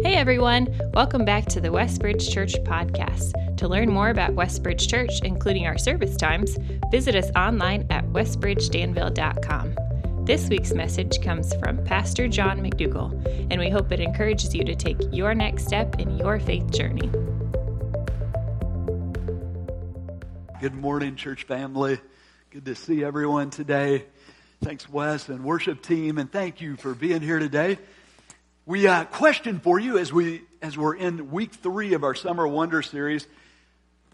Hey everyone, welcome back to the Westbridge Church podcast. To learn more about Westbridge Church, including our service times, visit us online at westbridgedanville.com. This week's message comes from Pastor John McDougall, and we hope it encourages you to take your next step in your faith journey. Good morning, church family. Good to see everyone today. Thanks, Wes and worship team, and thank you for being here today. We uh, question for you as we as we're in week three of our Summer Wonder series.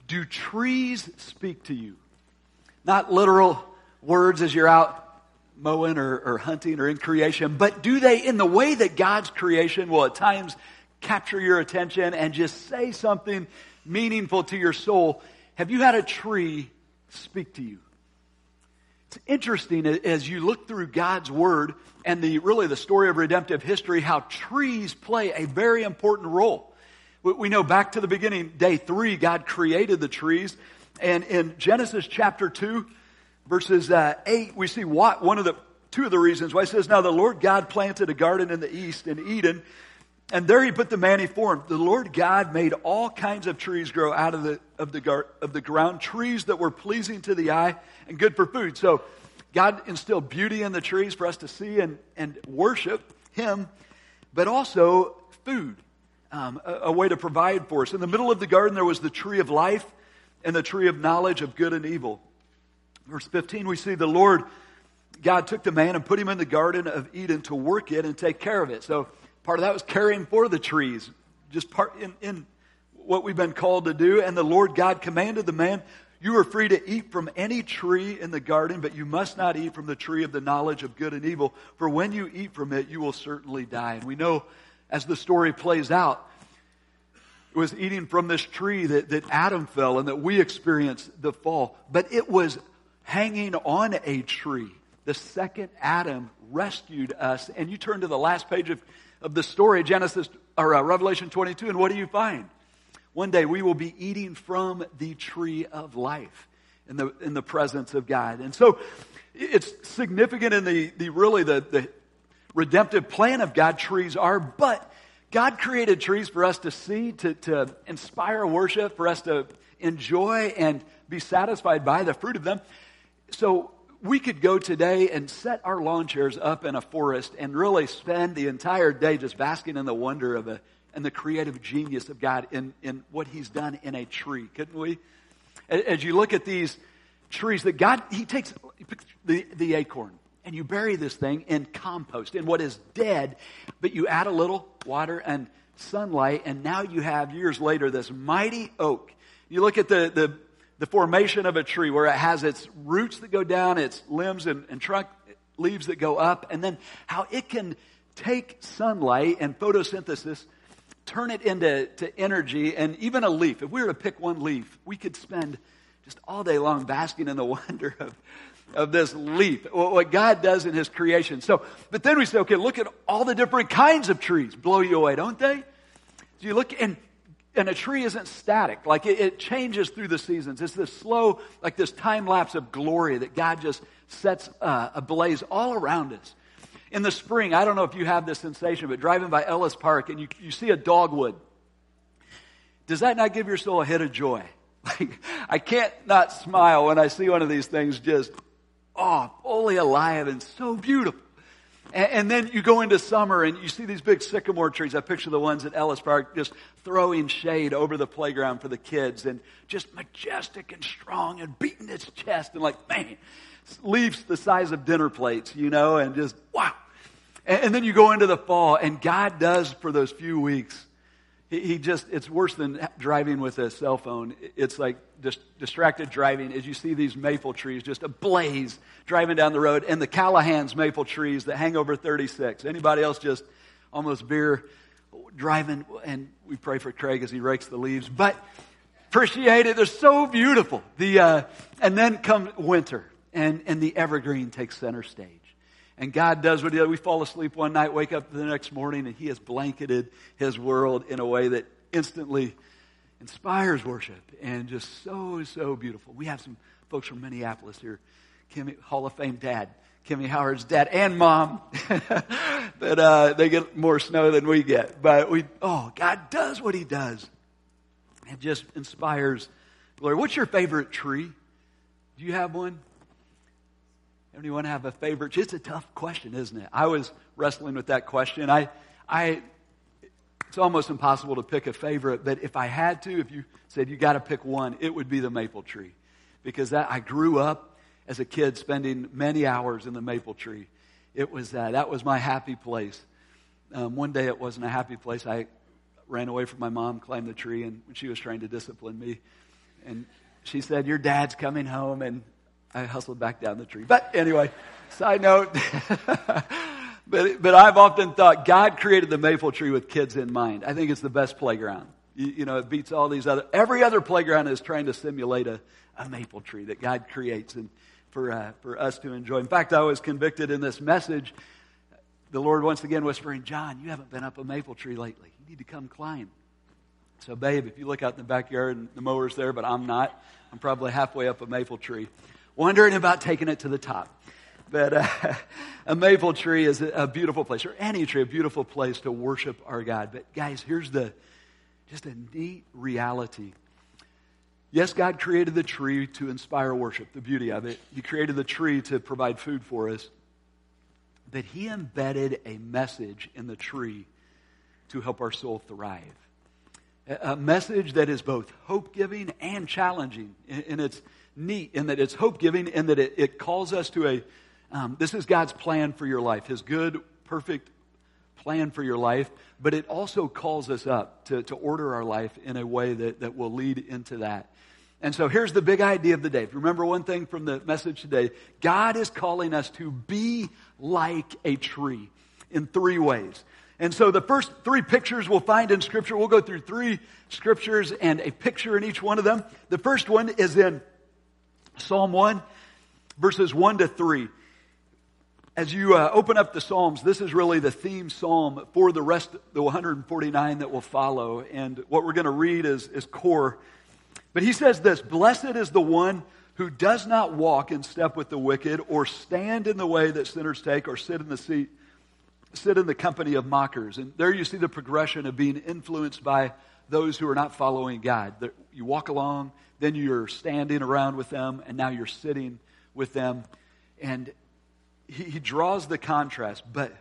Do trees speak to you? Not literal words as you're out mowing or, or hunting or in creation, but do they, in the way that God's creation will at times capture your attention and just say something meaningful to your soul? Have you had a tree speak to you? It's interesting as you look through God's Word and the, really the story of redemptive history, how trees play a very important role. We know back to the beginning, day three, God created the trees. And in Genesis chapter 2, verses uh, 8, we see what, one of the, two of the reasons why it says, Now the Lord God planted a garden in the east in Eden, and there he put the man he formed. The Lord God made all kinds of trees grow out of the, of the, gar, of the ground, trees that were pleasing to the eye and good for food. So God instilled beauty in the trees for us to see and, and worship Him, but also food, um, a, a way to provide for us. In the middle of the garden, there was the tree of life and the tree of knowledge of good and evil. Verse 15, we see the Lord, God took the man and put him in the garden of Eden to work it and take care of it. So part of that was caring for the trees, just part in, in what we've been called to do. And the Lord God commanded the man, you are free to eat from any tree in the garden, but you must not eat from the tree of the knowledge of good and evil, for when you eat from it, you will certainly die. And we know as the story plays out, it was eating from this tree that, that Adam fell and that we experienced the fall. But it was hanging on a tree. The second Adam rescued us. And you turn to the last page of, of the story, Genesis or uh, Revelation 22, and what do you find? One day we will be eating from the tree of life in the, in the presence of God. And so it's significant in the, the really the, the redemptive plan of God, trees are, but God created trees for us to see, to, to inspire worship, for us to enjoy and be satisfied by the fruit of them. So we could go today and set our lawn chairs up in a forest and really spend the entire day just basking in the wonder of a and the creative genius of God in, in what He's done in a tree, couldn't we? As you look at these trees, that God, He takes the, the acorn and you bury this thing in compost, in what is dead, but you add a little water and sunlight, and now you have years later this mighty oak. You look at the, the, the formation of a tree where it has its roots that go down, its limbs and, and trunk leaves that go up, and then how it can take sunlight and photosynthesis turn it into to energy and even a leaf. If we were to pick one leaf, we could spend just all day long basking in the wonder of, of this leaf, what God does in His creation. So, but then we say, okay, look at all the different kinds of trees. Blow you away, don't they? You look and and a tree isn't static. Like it, it changes through the seasons. It's this slow, like this time lapse of glory that God just sets uh, ablaze all around us in the spring, I don't know if you have this sensation, but driving by Ellis Park and you, you see a dogwood, does that not give your soul a hit of joy? Like, I can't not smile when I see one of these things just, oh, fully alive and so beautiful. And, and, then you go into summer and you see these big sycamore trees. I picture the ones at Ellis Park just throwing shade over the playground for the kids and just majestic and strong and beating its chest and like, man, leaves the size of dinner plates, you know, and just, wow. And, and then you go into the fall, and God does for those few weeks. He, just, it's worse than driving with a cell phone. It's like just distracted driving as you see these maple trees just ablaze driving down the road, and the Callahan's maple trees that hang over 36. Anybody else just almost beer driving? And we pray for Craig as he rakes the leaves. But appreciate it. They're so beautiful. The, uh, and then come winter, and, and the evergreen takes center stage. And God does what he does. We fall asleep one night, wake up the next morning, and he has blanketed his world in a way that instantly inspires worship and just so, so beautiful. We have some folks from Minneapolis here. Kim, Hall of Fame dad, Kimmy Howard's dad and mom. but uh, they get more snow than we get. But we, oh, God does what He does. It just inspires glory. What's your favorite tree? Do you have one? Anyone have a favorite? It's a tough question, isn't it? I was wrestling with that question. I, I, it's almost impossible to pick a favorite, but if I had to, if you said you got to pick one, it would be the maple tree, because that I grew up as a kid spending many hours in the maple tree. It was uh, that was my happy place. Um, one day it wasn't a happy place. I ran away from my mom, climbed the tree, and she was trying to discipline me, and she said, "Your dad's coming home," and I hustled back down the tree. But anyway, side note. but, but I've often thought God created the maple tree with kids in mind. I think it's the best playground. You, you know, it beats all these other, every other playground is trying to simulate a, a maple tree that God creates and for, uh, for us to enjoy. In fact, I was convicted in this message. The Lord once again whispering, John, you haven't been up a maple tree lately. You need to come climb. So, babe, if you look out in the backyard and the mower's there, but I'm not, I'm probably halfway up a maple tree, wondering about taking it to the top. But uh, a maple tree is a beautiful place, or any tree, a beautiful place to worship our God. But, guys, here's the just a neat reality. Yes, God created the tree to inspire worship, the beauty of it. He created the tree to provide food for us. But He embedded a message in the tree to help our soul thrive. A message that is both hope giving and challenging. in it's neat in that it's hope giving and that it, it, calls us to a um, this is God's plan for your life, His good, perfect plan for your life, but it also calls us up to, to order our life in a way that, that will lead into that. And so here's the big idea of the day. Remember one thing from the message today God is calling us to be like a tree in three ways. And so the first three pictures we'll find in Scripture, we'll go through three scriptures and a picture in each one of them. The first one is in Psalm 1, verses 1 to 3 as you uh, open up the Psalms, this is really the theme psalm for the rest, the 149 that will follow. And what we're going to read is, is core. But he says this Blessed is the one who does not walk in step with the wicked, or stand in the way that sinners take, or sit in the seat, sit in the company of mockers. And there you see the progression of being influenced by those who are not following God. You walk along, then you're standing around with them, and now you're sitting with them. And he, he draws the contrast, but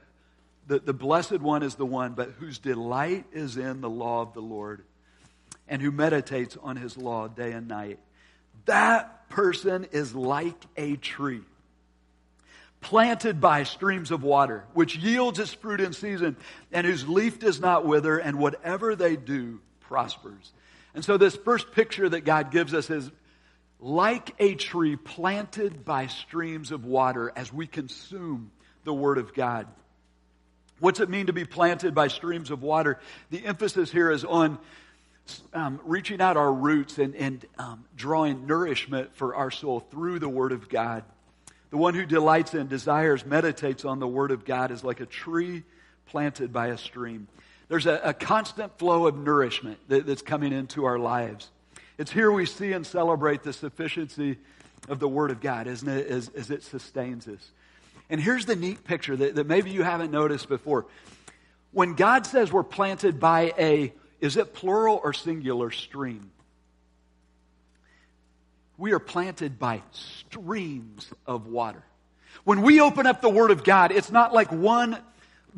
the, the blessed one is the one, but whose delight is in the law of the Lord and who meditates on his law day and night. That person is like a tree planted by streams of water, which yields its fruit in season, and whose leaf does not wither, and whatever they do prospers. And so, this first picture that God gives us is like a tree planted by streams of water as we consume the Word of God. What's it mean to be planted by streams of water? The emphasis here is on um, reaching out our roots and, and um, drawing nourishment for our soul through the Word of God. The one who delights in, desires, meditates on the Word of God is like a tree planted by a stream. There's a, a constant flow of nourishment that, that's coming into our lives. It's here we see and celebrate the sufficiency of the Word of God, isn't it, as, as it sustains us. And here's the neat picture that, that maybe you haven't noticed before. When God says we're planted by a, is it plural or singular stream? We are planted by streams of water. When we open up the Word of God, it's not like one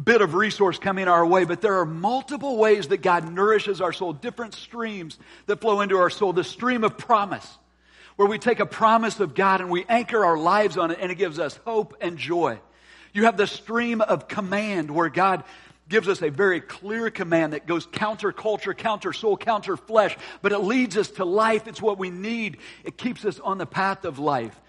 bit of resource coming our way, but there are multiple ways that God nourishes our soul, different streams that flow into our soul. The stream of promise, where we take a promise of God and we anchor our lives on it and it gives us hope and joy. You have the stream of command where God gives us a very clear command that goes counter culture, counter soul, counter flesh, but it leads us to life. It's what we need. It keeps us on the path of life.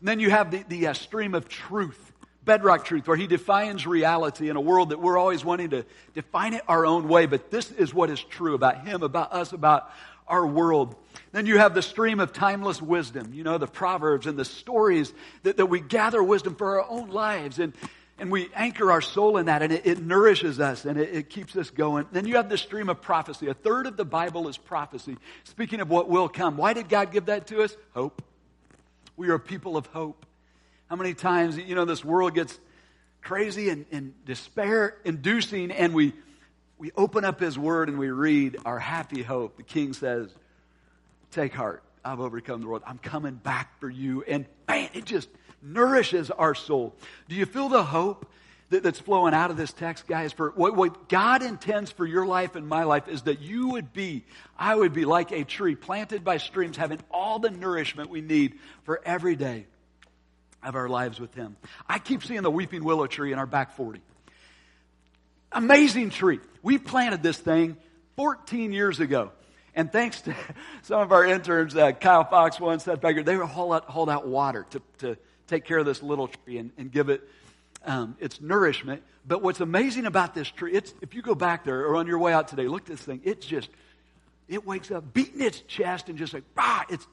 And then you have the, the uh, stream of truth bedrock truth where he defines reality in a world that we're always wanting to define it our own way. But this is what is true about him, about us, about our world. Then you have the stream of timeless wisdom, you know, the proverbs and the stories that, that we gather wisdom for our own lives. And, and we anchor our soul in that and it, it nourishes us and it, it keeps us going. Then you have the stream of prophecy. A third of the Bible is prophecy. Speaking of what will come. Why did God give that to us? Hope. We are people of hope. How many times, you know, this world gets crazy and, and despair inducing, and we, we open up His Word and we read our happy hope. The King says, Take heart. I've overcome the world. I'm coming back for you. And man, it just nourishes our soul. Do you feel the hope that, that's flowing out of this text, guys? For what, what God intends for your life and my life is that you would be, I would be like a tree planted by streams, having all the nourishment we need for every day of our lives with Him. I keep seeing the weeping willow tree in our back 40. Amazing tree. We planted this thing 14 years ago. And thanks to some of our interns, uh, Kyle Fox, one, Seth Baker, they would out, out water to, to take care of this little tree and, and give it um, its nourishment. But what's amazing about this tree, it's, if you go back there or on your way out today, look at this thing. It's just, it wakes up beating its chest and just like, ah, it's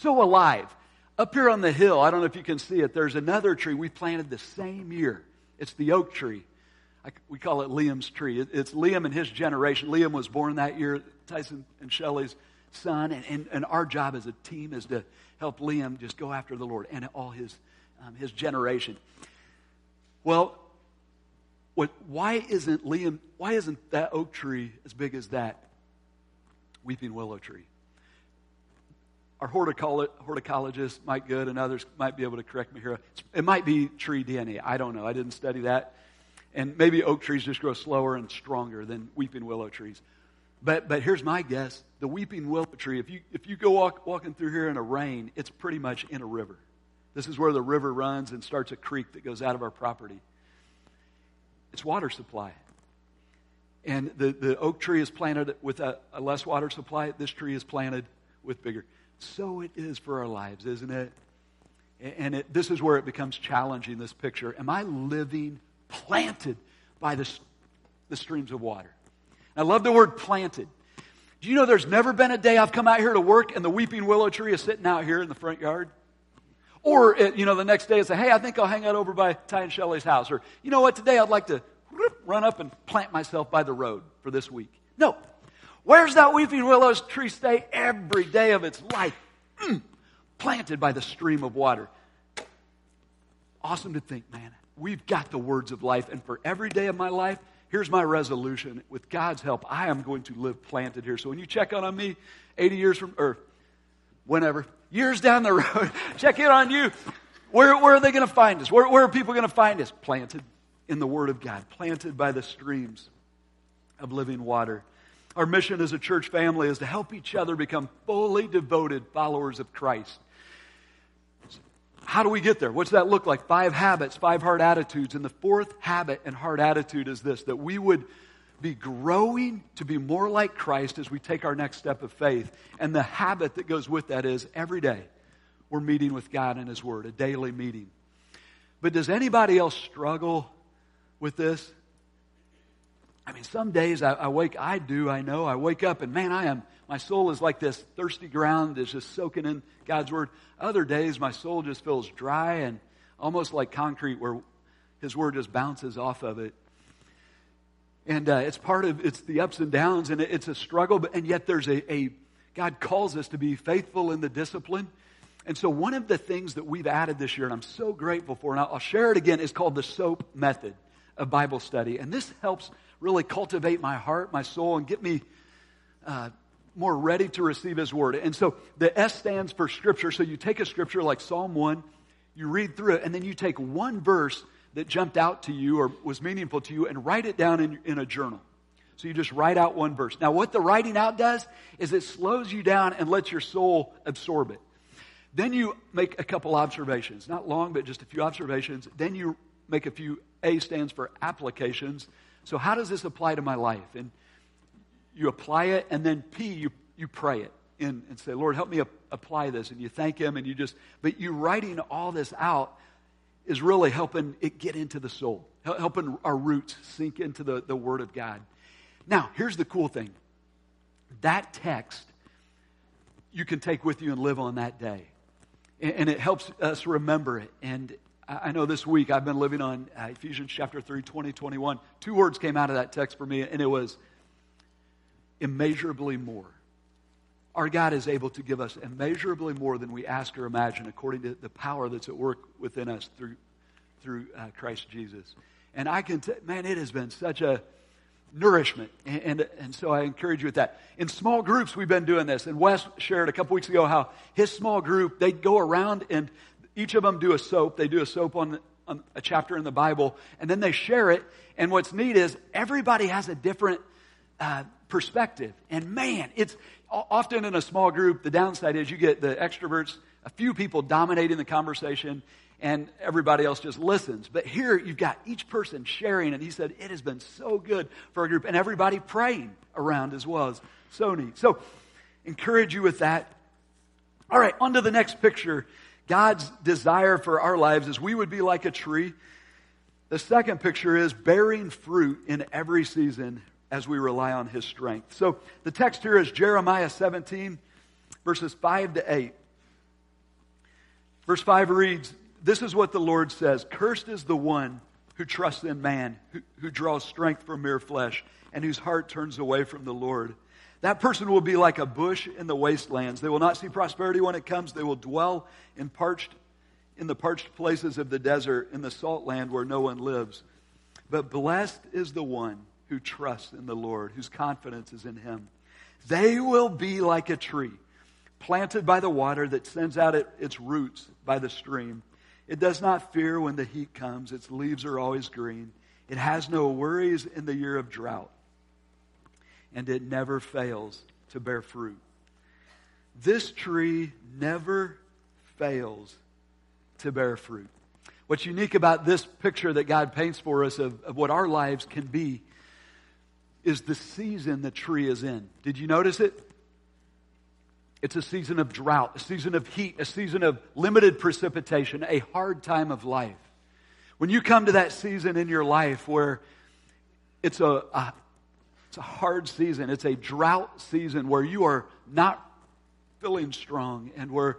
so alive. Up here on the hill, I don't know if you can see it, there's another tree we planted the same year. It's the oak tree. I, we call it Liam's tree. It, it's Liam and his generation. Liam was born that year. Tyson and Shelley's son, and, and, and, our job as a team is to help Liam just go after the Lord and all his, um, his generation. Well, what, why isn't Liam, why isn't that oak tree as big as that weeping willow tree? Our horticologist, Mike Good, and others might be able to correct me here. It might be tree DNA. I don't know. I didn't study that. And maybe oak trees just grow slower and stronger than weeping willow trees. But, but here's my guess the weeping willow tree, if you, if you go walk, walking through here in a rain, it's pretty much in a river. This is where the river runs and starts a creek that goes out of our property. It's water supply. And the, the oak tree is planted with a, a less water supply. This tree is planted with bigger. So it is for our lives, isn't it? And it, this is where it becomes challenging, this picture. Am I living planted by the, the streams of water? I love the word planted. Do you know there's never been a day I've come out here to work and the weeping willow tree is sitting out here in the front yard? Or, uh, you know, the next day I say, hey, I think I'll hang out over by Ty and Shelley's house. Or, you know what, today I'd like to run up and plant myself by the road for this week. No. Where's that weeping willow tree stay every day of its life? Mm, planted by the stream of water. Awesome to think, man. We've got the words of life. And for every day of my life, here's my resolution. With God's help, I am going to live planted here. So when you check out on me 80 years from, or whenever, years down the road, check in on you. Where, where are they going to find us? Where, where are people going to find us? Planted in the Word of God, planted by the streams of living water. Our mission as a church family is to help each other become fully devoted followers of Christ. How do we get there? What's that look like? Five habits, five hard attitudes. And the fourth habit and hard attitude is this that we would be growing to be more like Christ as we take our next step of faith. And the habit that goes with that is every day we're meeting with God in His Word, a daily meeting. But does anybody else struggle with this? I mean, some days I, I, wake, I do, I know, I wake up and man, I am, my soul is like this thirsty ground that's just soaking in God's Word. Other days, my soul just feels dry and almost like concrete where His Word just bounces off of it. And uh, it's part of, it's the ups and downs and it's a struggle, but, and yet there's a, a, God calls us to be faithful in the discipline. And so one of the things that we've added this year, and I'm so grateful for, and I'll, I'll share it again, is called the SOAP method of Bible study. And this helps really cultivate my heart, my soul, and get me uh, more ready to receive His Word. And so the S stands for Scripture. So you take a scripture like Psalm 1, you read through it, and then you take one verse that jumped out to you or was meaningful to you and write it down in, in a journal. So you just write out one verse. Now, what the writing out does is it slows you down and lets your soul absorb it. Then you make a couple observations, not long, but just a few observations. Then you make a few, A stands for applications. So, how does this apply to my life? And you apply it, and then P, you, you pray it in and say, Lord, help me ap- apply this. And you thank Him, and you just, but you writing all this out is really helping it get into the soul, helping our roots sink into the, the Word of God. Now, here's the cool thing that text you can take with you and live on that day. And, and it helps us remember it. And I know this week I've been living on uh, Ephesians chapter 3, 20, 21. Two words came out of that text for me, and it was immeasurably more. our God is able to give us immeasurably more than we ask or imagine according to the power that's at work within us through, through uh, Christ Jesus. And I can, t- man, it has been such a nourishment. And, and, and, so I encourage you with that. In small groups, we've been doing this. And Wes shared a couple weeks ago how his small group, they go around and each of them do a soap. They do a soap on, on a chapter in the Bible, and then they share it. And what's neat is everybody has a different uh, perspective. And man, it's often in a small group, the downside is you get the extroverts, a few people dominating the conversation, and everybody else just listens. But here you've got each person sharing, and he said, It has been so good for a group, and everybody praying around as well as so neat. So, encourage you with that. All right, on to the next picture. God's desire for our lives is we would be like a tree. The second picture is bearing fruit in every season as we rely on his strength. So the text here is Jeremiah 17, verses 5 to 8. Verse 5 reads, This is what the Lord says Cursed is the one who trusts in man, who, who draws strength from mere flesh, and whose heart turns away from the Lord. That person will be like a bush in the wastelands. They will not see prosperity when it comes. They will dwell in parched in the parched places of the desert, in the salt land where no one lives. But blessed is the one who trusts in the Lord, whose confidence is in him. They will be like a tree planted by the water that sends out its roots by the stream. It does not fear when the heat comes, its leaves are always green. It has no worries in the year of drought, and it never fails to bear fruit. This tree never fails to bear fruit. What's unique about this picture that God paints for us of, of what our lives can be is the season the tree is in. Did you notice it? It's a season of drought, a season of heat, a season of limited precipitation, a hard time of life. When you come to that season in your life where it's a, a it's a hard season, it's a drought season where you are not feeling strong and where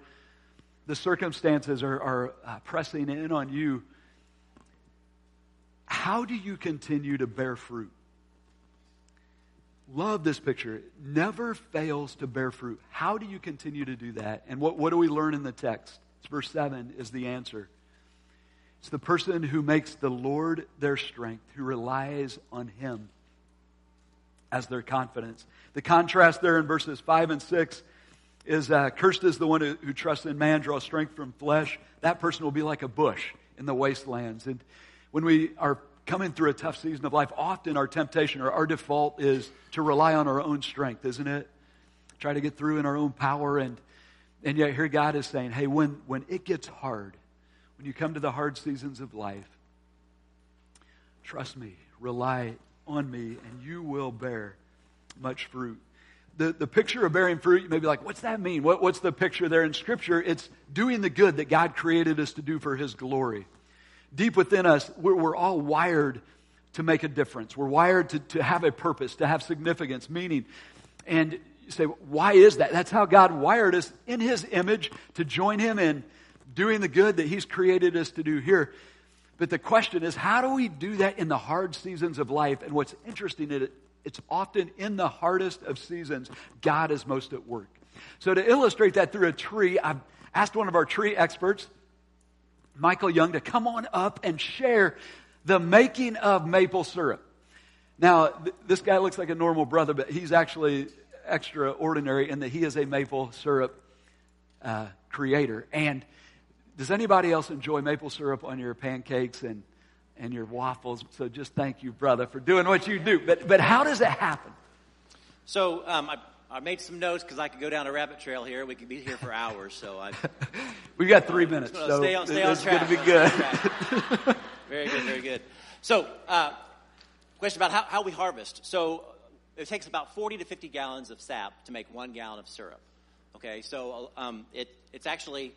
the circumstances are, are uh, pressing in on you, how do you continue to bear fruit? Love this picture. It never fails to bear fruit. How do you continue to do that? And what, what do we learn in the text? It's verse 7 is the answer. It's the person who makes the Lord their strength, who relies on Him as their confidence. The contrast there in verses 5 and 6 is uh, cursed is the one who, who trusts in man, draws strength from flesh. That person will be like a bush in the wastelands. And when we are coming through a tough season of life, often our temptation or our default is to rely on our own strength, isn't it? Try to get through in our own power. And, and yet here God is saying, hey, when, when it gets hard, when you come to the hard seasons of life, trust me, rely on me, and you will bear much fruit. The, the picture of bearing fruit, you may be like, what's that mean? What, what's the picture there in Scripture? It's doing the good that God created us to do for His glory deep within us, we're, we're all wired to make a difference. We're wired to, to have a purpose, to have significance, meaning. And you say, why is that? That's how God wired us in His image to join Him in doing the good that He's created us to do here. But the question is, how do we do that in the hard seasons of life? And what's interesting is it's often in the hardest of seasons God is most at work. So to illustrate that through a tree, I've asked one of our tree experts Michael Young to come on up and share the making of maple syrup. Now, th- this guy looks like a normal brother, but he's actually extraordinary in that he is a maple syrup uh, creator. And does anybody else enjoy maple syrup on your pancakes and, and your waffles? So just thank you, brother, for doing what you do. But, but how does it happen? So um, I I made some notes because I could go down a rabbit trail here. We could be here for hours. So I. we got three minutes, so stay on, stay it's going to be good. very good, very good. So, uh, question about how, how we harvest. So, it takes about 40 to 50 gallons of sap to make one gallon of syrup. Okay, so um, it, it's actually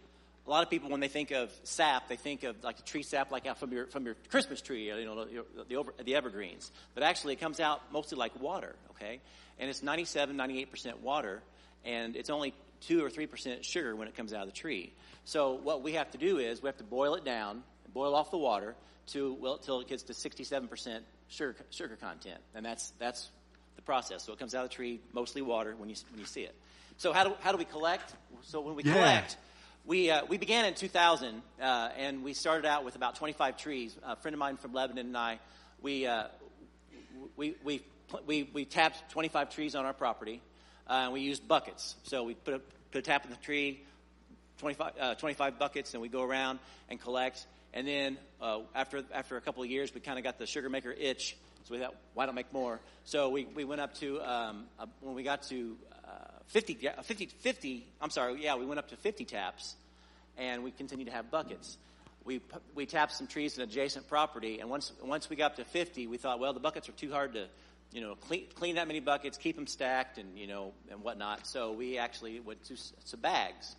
a lot of people when they think of sap, they think of like the tree sap, like out from your from your Christmas tree, you know, the, the, over, the evergreens. But actually, it comes out mostly like water. Okay, and it's 97, 98% water, and it's only 2 or 3% sugar when it comes out of the tree. So what we have to do is we have to boil it down, boil off the water to well until it gets to 67% sugar sugar content, and that's that's the process. So it comes out of the tree, mostly water when you, when you see it. So how do, how do we collect? So when we Yeah. collect, we, uh, we began in 2000, uh, and we started out with about 25 trees. A friend of mine from Lebanon and I, we, uh, we, we, we, we tapped 25 trees on our property, uh, and we used buckets. So we put a, put a tap in the tree, 25, uh, 25 buckets, and we go around and collect. And then uh, after, after a couple of years, we kind of got the sugar maker itch. So we thought, why don't make more? So we, we went up to, um, when we got to uh, 50, 50, 50, I'm sorry, yeah, we went up to 50 taps, and we continued to have buckets. We, we tapped some trees in adjacent property, and once, once we got up to 50, we thought, well, the buckets are too hard to, you know, clean, clean that many buckets, keep them stacked, and, you know, and whatnot. So we actually went to, s- to bags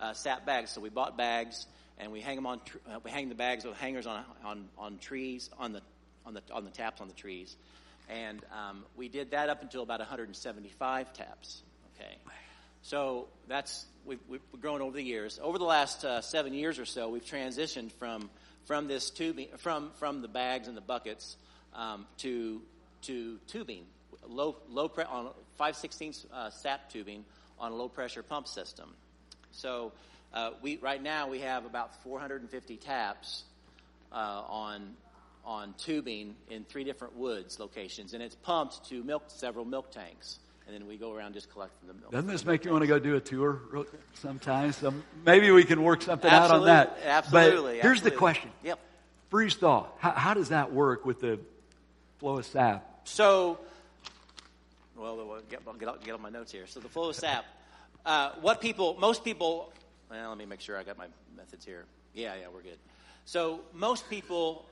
uh, sap bags. So we bought bags and we hang them on. Uh, we hang the bags with hangers on on on trees on the on the on the taps on the trees, and um, we did that up until about 175 taps. Okay, so that's we've, we've grown over the years. Over the last uh, seven years or so, we've transitioned from from this tubing from from the bags and the buckets um, to to tubing, low low pre- on 5 16 uh, sap tubing on a low pressure pump system. So uh, we right now we have about 450 taps uh, on on tubing in three different woods locations, and it's pumped to milk several milk tanks, and then we go around just collecting the milk. Doesn't this make you want to go do a tour sometimes? So maybe we can work something out on that. Absolutely. But here's the question: Yep. freeze thaw. How, how does that work with the flow of sap? So, well, get, get, get on my notes here. So the flow of sap. Uh, what people, most people, well, let me make sure I got my methods here. Yeah, yeah, we're good. So most people,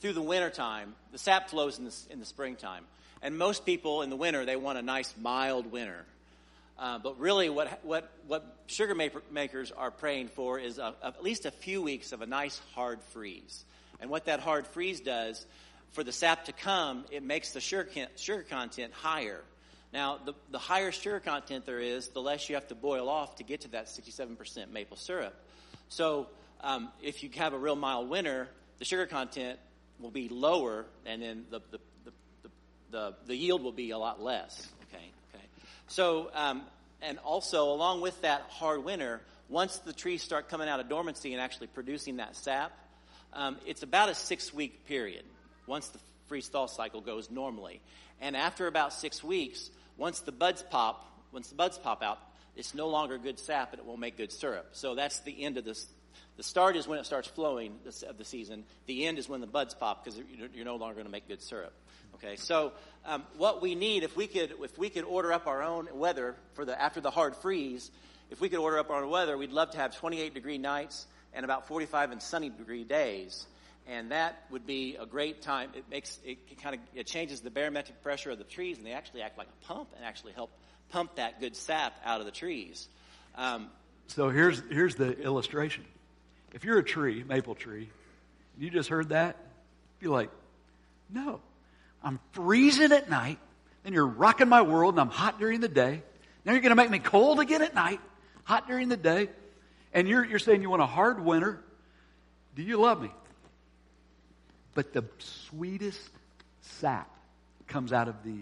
through the wintertime, the sap flows in the, in the springtime. And most people in the winter, they want a nice mild winter. Uh, but really, what, what, what sugar maker, makers are praying for is a, at least a few weeks of a nice hard freeze. And what that hard freeze does, for the sap to come, it makes the sugar, sugar content higher. Now, the, the higher sugar content there is, the less you have to boil off to get to that 67% maple syrup. So, um, if you have a real mild winter, the sugar content will be lower, and then the, the, the, the, yield will be a lot less. Okay, okay. So, um, and also along with that hard winter, once the trees start coming out of dormancy and actually producing that sap, um, it's about a six week period once the freeze thaw cycle goes normally. And after about six weeks, once the buds pop, once the buds pop out, it's no longer good sap and it won't make good syrup. So that's the end of this. The start is when it starts flowing of the season. The end is when the buds pop because you're, no longer going to make good syrup. Okay, so um, what we need, if we could, if we could order up our own weather for the after the hard freeze, if we could order up our own weather, we'd love to have 28 degree nights and about 45 and sunny degree days, and that would be a great time. It makes it kind of it changes the barometric pressure of the trees, and they actually act like a pump and actually help pump that good sap out of the trees. Um, So here's here's the illustration. If you're a tree, maple tree, and you just heard that, be like, no, I'm freezing at night, and you're rocking my world, and I'm hot during the day. Now you're going to make me cold again at night, hot during the day, and you're you're saying you want a hard winter. Do you love me? But the sweetest sap comes out of the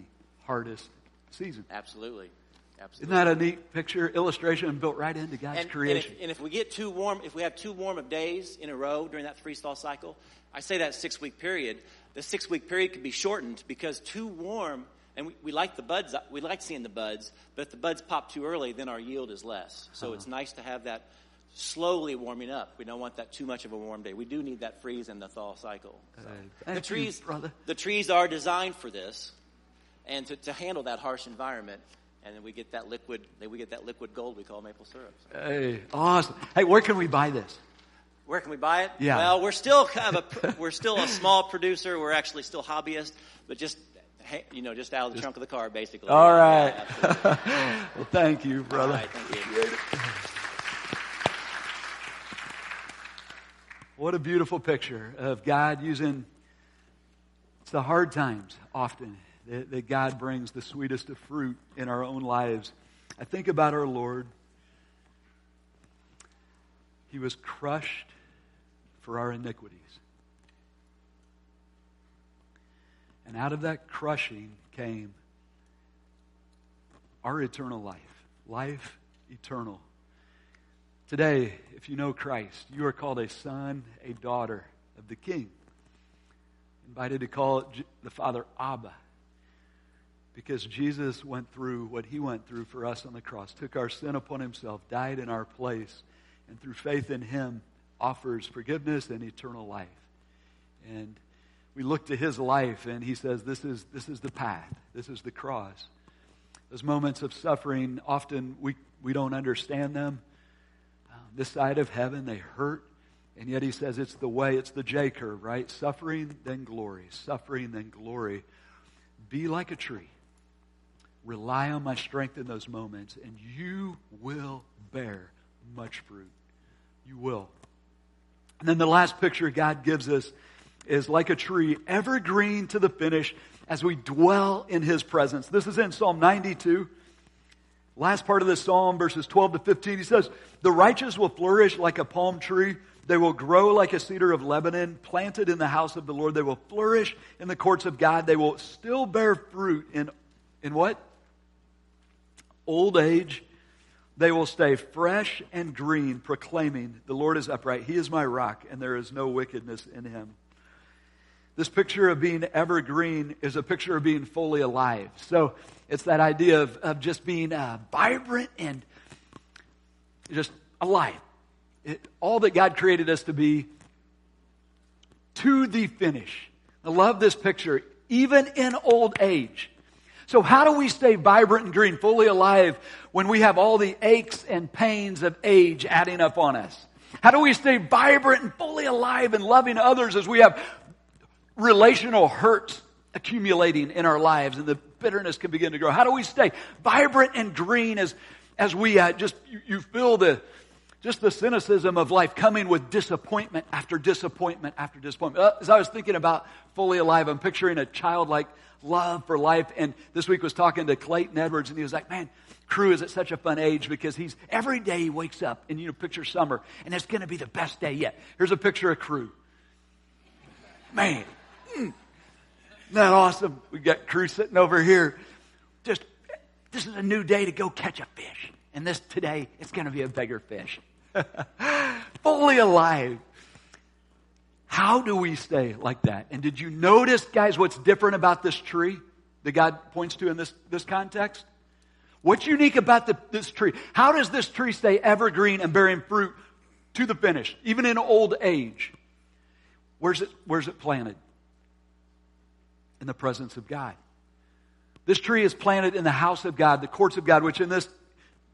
hardest season. absolutely, absolutely. Isn't that a neat picture, illustration, built right into God's and, and, creation? if, and if we get too warm, if we have too warm of days in a row during that freeze thaw cycle, I say that six week period. The six week period could be shortened because too warm, and we, we like the buds, we like seeing the buds, but if the buds pop too early, then our yield is less. So it's nice to have that slowly warming up. We don't want that too much of a warm day. We do need that freeze and the thaw cycle. So Uh, the thank you, trees, the trees are designed for this, and to, to handle that harsh environment. And then we get that liquid, then we get that liquid gold we call maple syrup. So Hey, awesome. Hey, where can we buy this? where can we buy it? Yeah. Well, we're still kind of a we're still a small producer. We're actually still hobbyists, but just hey, you know, just out of the trunk of the car, basically. All right. Yeah, right. yeah, absolutely. well, thank you, brother. right, thank you. What a beautiful picture of God using it's the hard times often that, that God brings the sweetest of fruit in our own lives. I think about our Lord. He was crushed for our iniquities. And out of that crushing came our eternal life. Life eternal. Today, if you know Christ, you are called a son, a daughter of the King. Invited to call the Father Abba. Because Jesus went through what he went through for us on the cross, took our sin upon himself, died in our place, and through faith in him offers forgiveness and eternal life. And we look to his life and he says, This is, this is the path, this is the cross. Those moments of suffering, often we, we don't understand them. Um, this side of heaven, they hurt. And yet he says it's the way, it's the J curve, right? Suffering, then glory. Suffering, then glory. Be like a tree. Rely on my strength in those moments, and you will bear much fruit. You will. And then the last picture God gives us is like a tree, evergreen to the finish as we dwell in his presence. This is in Psalm 92. Last part of this psalm, verses 12 to 15, he says, The righteous will flourish like a palm tree. They will grow like a cedar of Lebanon, planted in the house of the Lord. They will flourish in the courts of God. They will still bear fruit in, in what? Old age. They will stay fresh and green, proclaiming, The Lord is upright. He is my rock, and there is no wickedness in him. This picture of being evergreen is a picture of being fully alive. So it's that idea of, of just being uh, vibrant and just alive. It, all that God created us to be to the finish. I love this picture, even in old age. So, how do we stay vibrant and green, fully alive, when we have all the aches and pains of age adding up on us? How do we stay vibrant and fully alive and loving others as we have relational hurts accumulating in our lives and the bitterness can begin to grow? How do we stay vibrant and green as, as we uh, just, you, you feel the, just the cynicism of life coming with disappointment after disappointment after disappointment. Uh, as I was thinking about fully alive, I'm picturing a childlike love for life. And this week was talking to Clayton Edwards, and he was like, "Man, Crew is at such a fun age because he's every day he wakes up and you know picture summer, and it's going to be the best day yet. Here's a picture of Crew. Man, isn't that awesome? We got crew sitting over here. Just, this is a new day to go catch a fish. And this today, it's going to be a bigger fish. Fully alive. How do we stay like that? And did you notice, guys, what's different about this tree that God points to in this, this context? What's unique about the, this tree? How does this tree stay evergreen and bearing fruit to the finish, even in old age? Where's it, where's it planted? in the presence of God. This tree is planted in the house of God, the courts of God, which in this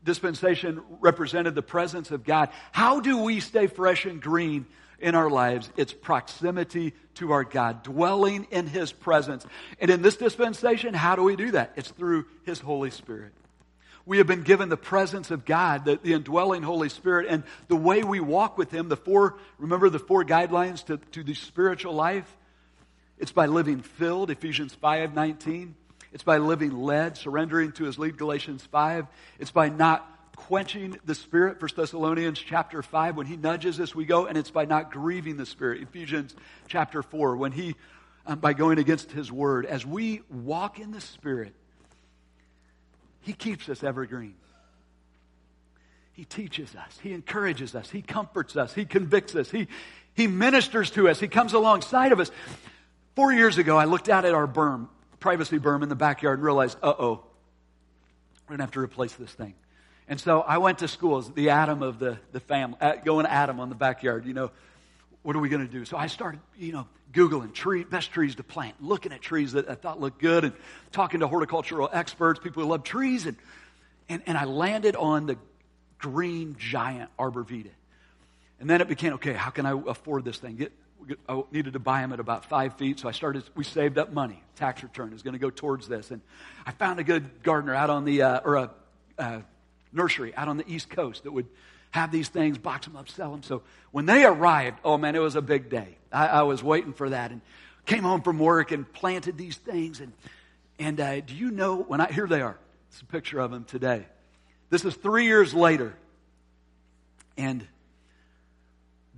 dispensation represented the presence of God. How do we stay fresh and green in our lives? It's proximity to our God, dwelling in His presence. And in this dispensation, how do we do that? It's through His Holy Spirit. We have been given the presence of God, the, the indwelling Holy Spirit, and the way we walk with Him, the four, remember the four guidelines to, to the spiritual life? It's by living filled, Ephesians 5 19. It's by living led, surrendering to his lead, Galatians 5. It's by not quenching the Spirit, 1 Thessalonians chapter 5. When he nudges us, we go, and it's by not grieving the Spirit, Ephesians chapter 4. When he, um, by going against his word, as we walk in the Spirit, he keeps us evergreen. He teaches us. He encourages us. He comforts us. He convicts us. He, he ministers to us. He comes alongside of us. Four years ago, I looked out at our berm, privacy berm in the backyard, and realized, uh oh, we're going to have to replace this thing. And so I went to school as the Adam of the, the family, uh, going Adam on the backyard, you know, what are we going to do? So I started, you know, Googling tree, best trees to plant, looking at trees that I thought looked good and talking to horticultural experts, people who love trees. And, and, and I landed on the green giant arborvitae. And then it became, okay, how can I afford this thing? Get, I needed to buy them at about five feet, so I started. We saved up money. Tax return is going to go towards this, and I found a good gardener out on the uh, or a uh, nursery out on the East Coast that would have these things, box them up, sell them. So when they arrived, oh man, it was a big day. I, I was waiting for that, and came home from work and planted these things. And and uh, do you know when I here they are? It's a picture of them today. This is three years later, and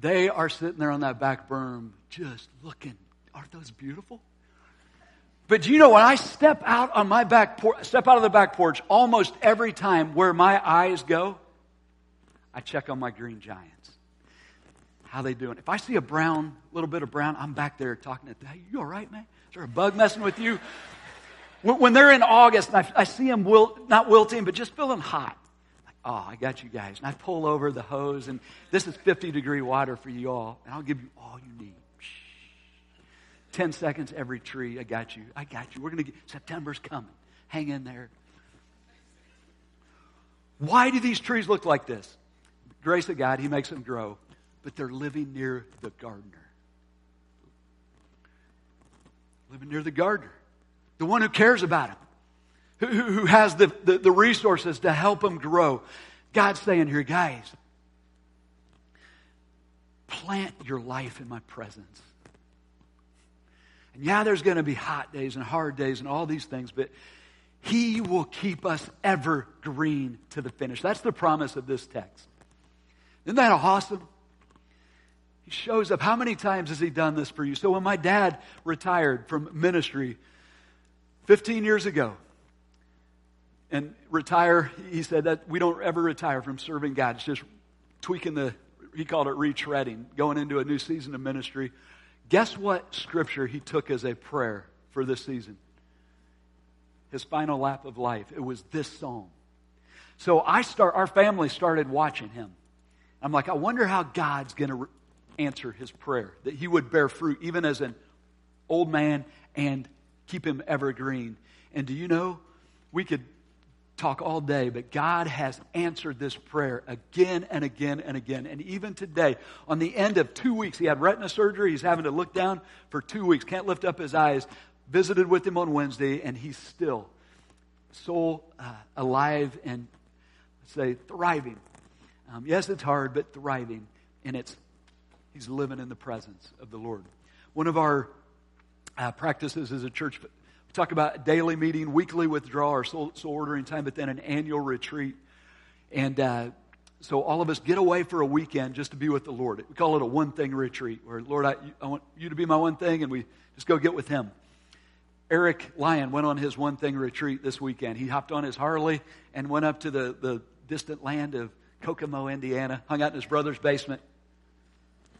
they are sitting there on that back berm just looking. Aren't those beautiful? But do you know when I step out on my back porch, step out of the back porch, almost every time where my eyes go, I check on my green giants. How they doing? If I see a brown, little bit of brown, I'm back there talking to, hey, you all right, man? Is there a bug messing with you? When they're in August and I, I see them wilt, not wilting, but just feeling hot. Oh, I got you guys. And I pull over the hose and this is 50 degree water for you all. And I'll give you all you need. 10 seconds every tree. I got you. I got you. We're going to get, September's coming. Hang in there. Why do these trees look like this? Grace of God, He makes them grow, but they're living near the gardener. Living near the gardener, the one who cares about them, who, who has the, the, the resources to help them grow. God's saying here, guys, plant your life in my presence. And yeah, there's going to be hot days and hard days and all these things, but He will keep us evergreen to the finish. That's the promise of this text. Isn't that awesome? He shows up. How many times has He done this for you? So when my dad retired from ministry 15 years ago, and retire, he said that we don't ever retire from serving God. It's just tweaking the, he called it retreading, going into a new season of ministry. Guess what scripture he took as a prayer for this season? His final lap of life. It was this psalm. So I start, our family started watching him. I'm like, I wonder how God's going to re- answer his prayer, that he would bear fruit even as an old man and keep him evergreen. And do you know, we could talk all day, but God has answered this prayer again and again and again. And even today, on the end of two weeks, he had retina surgery. He's having to look down for two weeks, can't lift up his eyes. Visited with him on Wednesday, and he's still so uh, alive and say thriving. Um, yes, it's hard, but thriving, and it's he's living in the presence of the Lord. One of our uh, practices as a church talk about daily meeting, weekly withdrawal, or soul, soul ordering time, but then an annual retreat. And uh, so all of us get away for a weekend just to be with the Lord. We call it a one thing retreat, where, Lord, I, I want you to be my one thing, and we just go get with Him. Eric Lyon went on his one thing retreat this weekend. He hopped on his Harley and went up to the, the distant land of Kokomo, Indiana, hung out in his brother's basement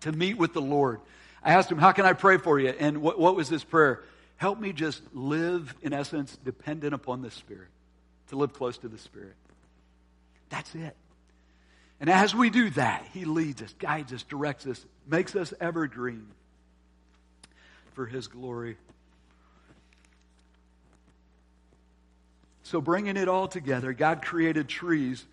to meet with the Lord. I asked him, How can I pray for you? And what, what was his prayer? Help me just live, in essence, dependent upon the Spirit, to live close to the Spirit. That's it. And as we do that, He leads us, guides us, directs us, makes us evergreen for His glory. So, bringing it all together, God created trees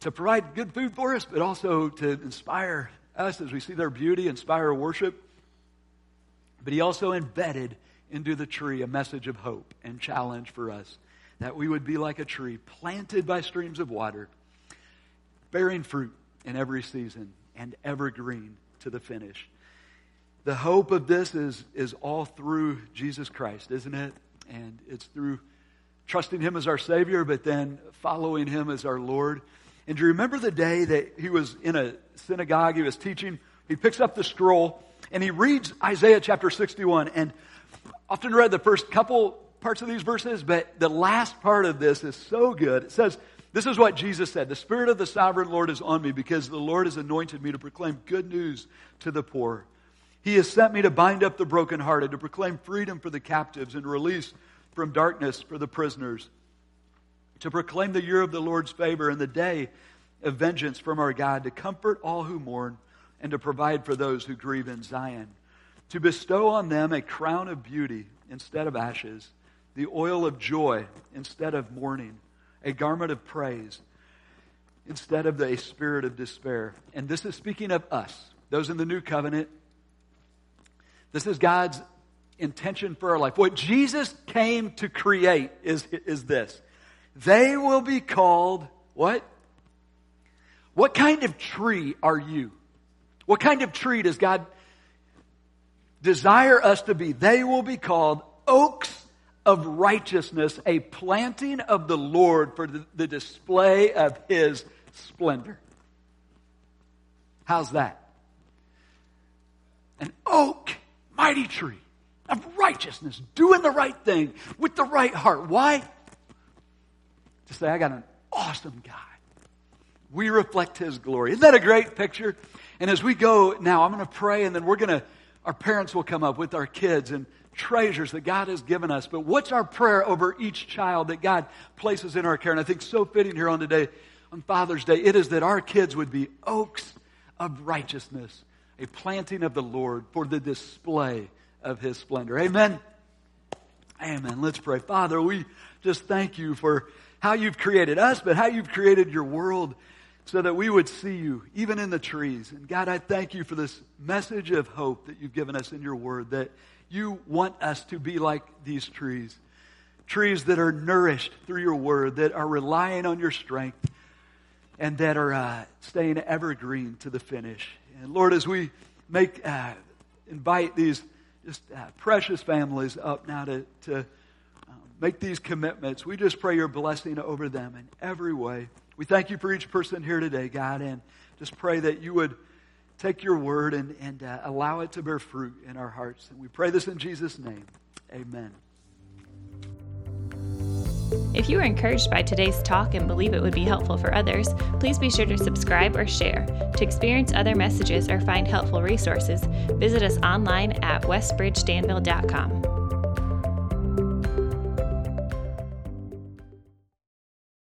to provide good food for us, but also to inspire us as we see their beauty, inspire worship. But He also embedded into the tree a message of hope and challenge for us that we would be like a tree planted by streams of water, bearing fruit in every season and evergreen to the finish. The hope of this is, is all through Jesus Christ, isn't it? And it's through trusting Him as our Savior, but then following Him as our Lord. And do you remember the day that he was in a synagogue, he was teaching, he picks up the scroll, and he reads Isaiah chapter 61, and often read the first couple parts of these verses, but the last part of this is so good. It says, This is what Jesus said The Spirit of the sovereign Lord is on me because the Lord has anointed me to proclaim good news to the poor. He has sent me to bind up the brokenhearted, to proclaim freedom for the captives and release from darkness for the prisoners, to proclaim the year of the Lord's favor and the day of vengeance from our God, to comfort all who mourn and to provide for those who grieve in Zion to bestow on them a crown of beauty instead of ashes, the oil of joy instead of mourning, a garment of praise instead of the spirit of despair. And this is speaking of us, those in the new covenant. This is God's intention for our life. What Jesus came to create is, is this. They will be called what? What kind of tree are you? What kind of tree does God desire us to be. They will be called oaks of righteousness, a planting of the Lord for the, the display of his splendor. How's that? An oak, mighty tree. of righteousness, doing the right thing with the right heart. Why? To say, I got an awesome guy. We reflect his glory. Isn't that a great picture? And as we go now, I'm going to pray and then we're going to, our parents will come up with our kids and treasures that God has given us. But what's our prayer over each child that God places in our care? And I think so fitting here on today, on Father's Day, it is that our kids would be oaks of righteousness, a planting of the Lord for the display of his splendor. Amen. Amen. Let's pray. Father, we just thank you for how you've created us, but how you've created your world so that we would see you even in the trees. And God, I thank you for this message of hope that you've given us in your word that you want us to be like these trees. Trees that are nourished through your word, that are relying on your strength, and that are uh, staying evergreen to the finish. And Lord, as we make, uh, invite these just uh, precious families up now to, to um, make these commitments, we just pray your blessing over them in every way. We thank you for each person here today, God, and just pray that you would take your word and, and uh, allow it to bear fruit in our hearts. And we pray this in Jesus' name. Amen. If you are encouraged by today's talk and believe it would be helpful for others, please be sure to subscribe or share. To experience other messages or find helpful resources, visit us online at westbridgedanville.com.